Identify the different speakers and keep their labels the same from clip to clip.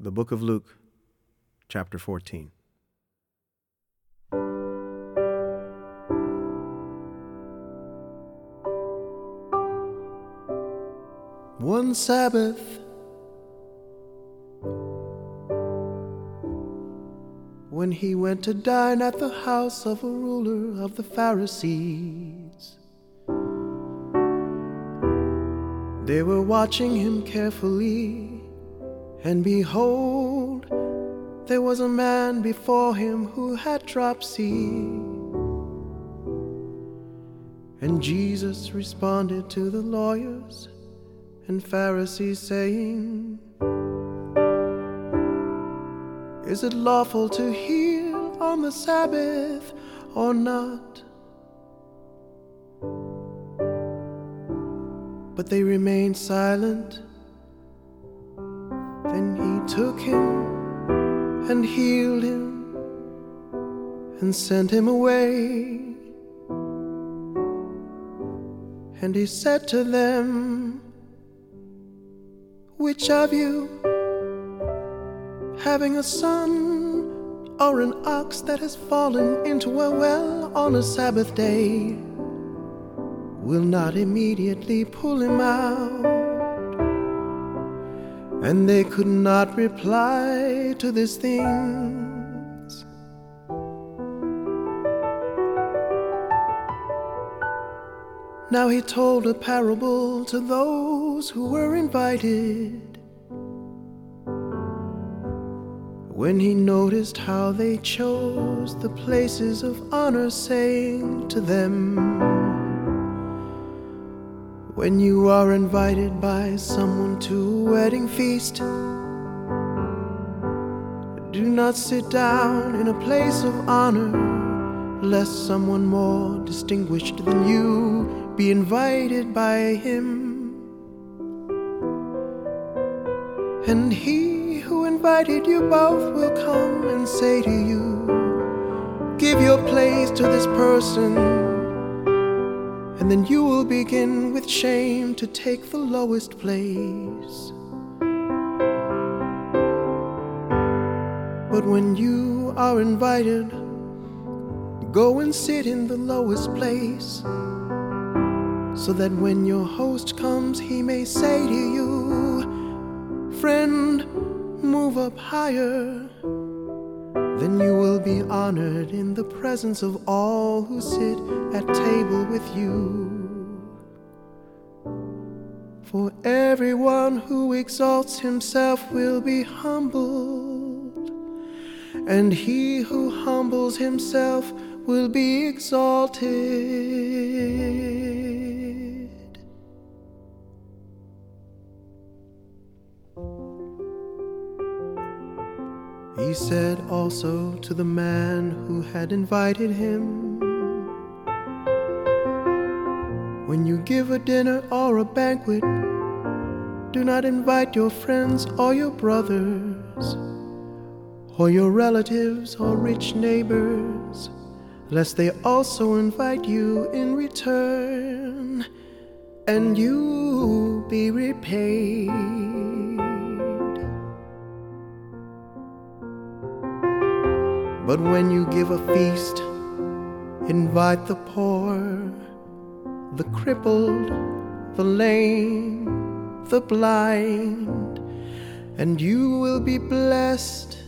Speaker 1: The Book of Luke, chapter 14.
Speaker 2: One Sabbath, when he went to dine at the house of a ruler of the Pharisees, they were watching him carefully, and behold, there was a man before him who had dropsy. And Jesus responded to the lawyers and Pharisees, saying, Is it lawful to heal on the Sabbath or not? But they remained silent. Then he took him and healed him and sent him away. And he said to them, Which of you, having a son or an ox that has fallen into a well on a Sabbath day, will not immediately pull him out? And they could not reply to these things. Now he told a parable to those who were invited. When he noticed how they chose the places of honor, saying to them, When you are invited by someone to a wedding feast, do not sit down in a place of honor, lest someone more distinguished than you be invited by him. And he who invited you both will come and say to you, Give your place to this person. And then you will begin with shame to take the lowest place. But when you are invited, go and sit in the lowest place so that when your host comes, he may say to you, Friend, move up higher. Then you will be honored in the presence of all who sit at table with you. For everyone who exalts himself will be humbled, and he who humbles himself will be exalted. He said also to the man who had invited him When you give a dinner or a banquet, do not invite your friends or your brothers, or your relatives or rich neighbors, lest they also invite you in return, and you be repaid. But when you give a feast, invite the poor, the crippled, the lame, the blind, and you will be blessed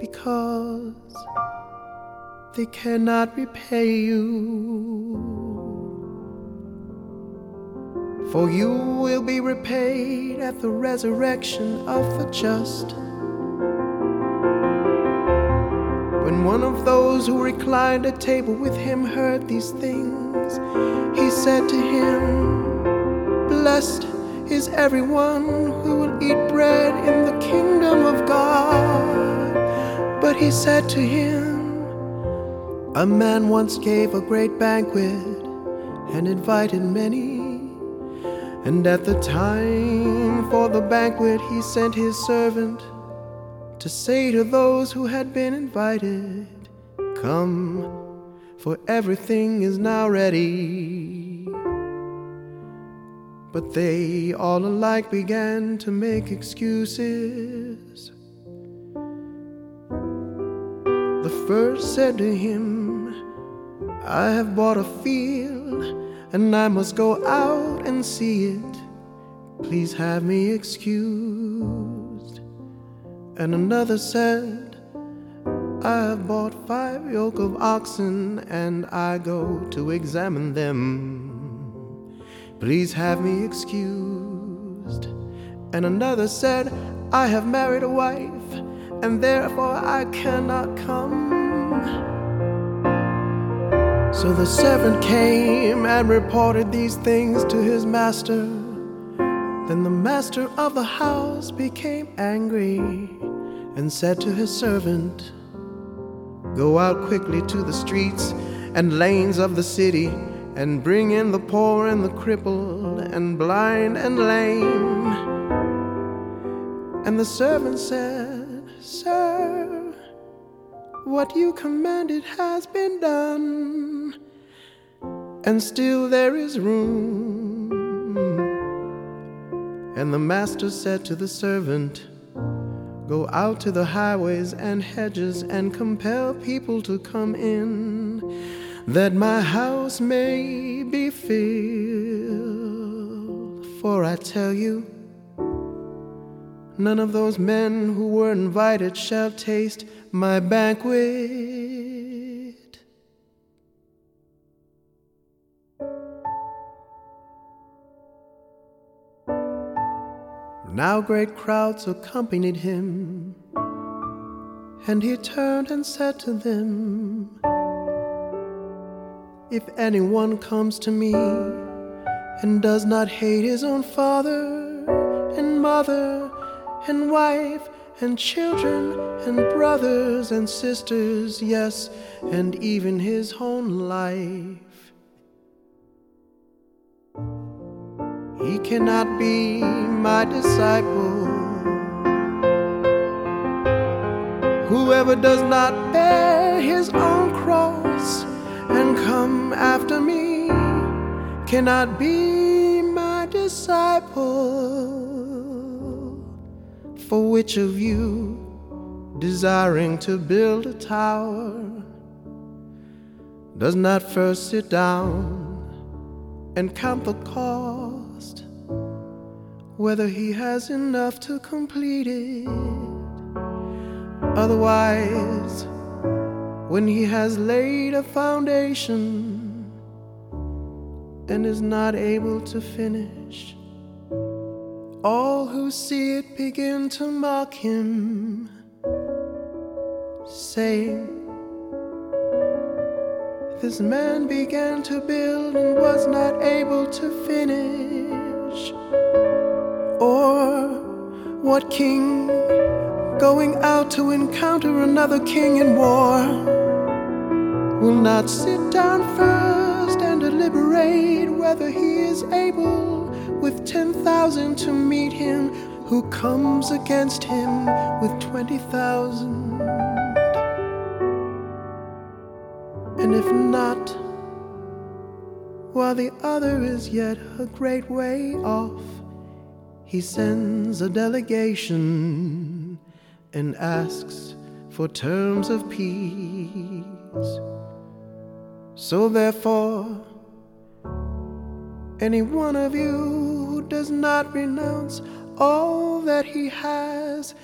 Speaker 2: because they cannot repay you. For you will be repaid at the resurrection of the just. When one of those who reclined at table with him heard these things, he said to him, Blessed is everyone who will eat bread in the kingdom of God. But he said to him, A man once gave a great banquet and invited many. And at the time for the banquet, he sent his servant to say to those who had been invited, Come, for everything is now ready. But they all alike began to make excuses. The first said to him, I have bought a field and I must go out and see it. Please have me excused. And another said, I have bought five yoke of oxen and I go to examine them. Please have me excused. And another said, I have married a wife and therefore I cannot come. So the servant came and reported these things to his master. Then the master of the house became angry and said to his servant, Go out quickly to the streets and lanes of the city and bring in the poor and the crippled and blind and lame. And the servant said, Sir, what you commanded has been done, and still there is room. And the master said to the servant, Go out to the highways and hedges and compel people to come in, that my house may be filled. For I tell you, none of those men who were invited shall taste my banquet. Now great crowds accompanied him, and he turned and said to them, If anyone comes to me and does not hate his own father and mother and wife and children and brothers and sisters, yes, and even his own life, he cannot be my disciple. Whoever does not bear his own cross and come after me cannot be my disciple. For which of you, desiring to build a tower, does not first sit down and count the cost, whether he has enough to complete it? Otherwise, when he has laid a foundation and is not able to finish, all who see it begin to mock him, saying, This man began to build and was not able to finish. Or what king going out to encounter another king in war will not sit down first and deliberate whether he is able with 10,000 to meet him who comes against him with 20,000. And if not, while the other is yet a great way off, he sends a delegation and asks for terms of peace. So therefore, any one of you who does not renounce all that he has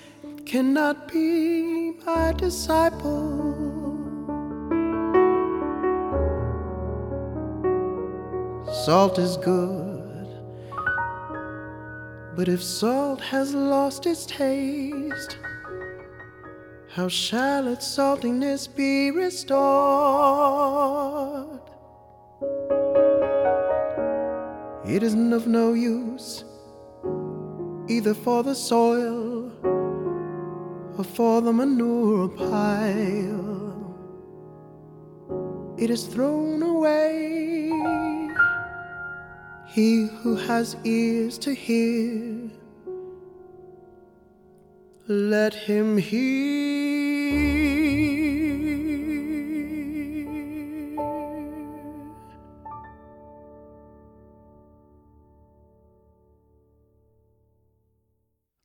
Speaker 2: cannot be my disciple. Salt is good, but if salt has lost its taste, how shall its saltiness be restored? It isn't of no use, either for the soil or for the manure pile. It is thrown away. He who has ears to hear, let him hear.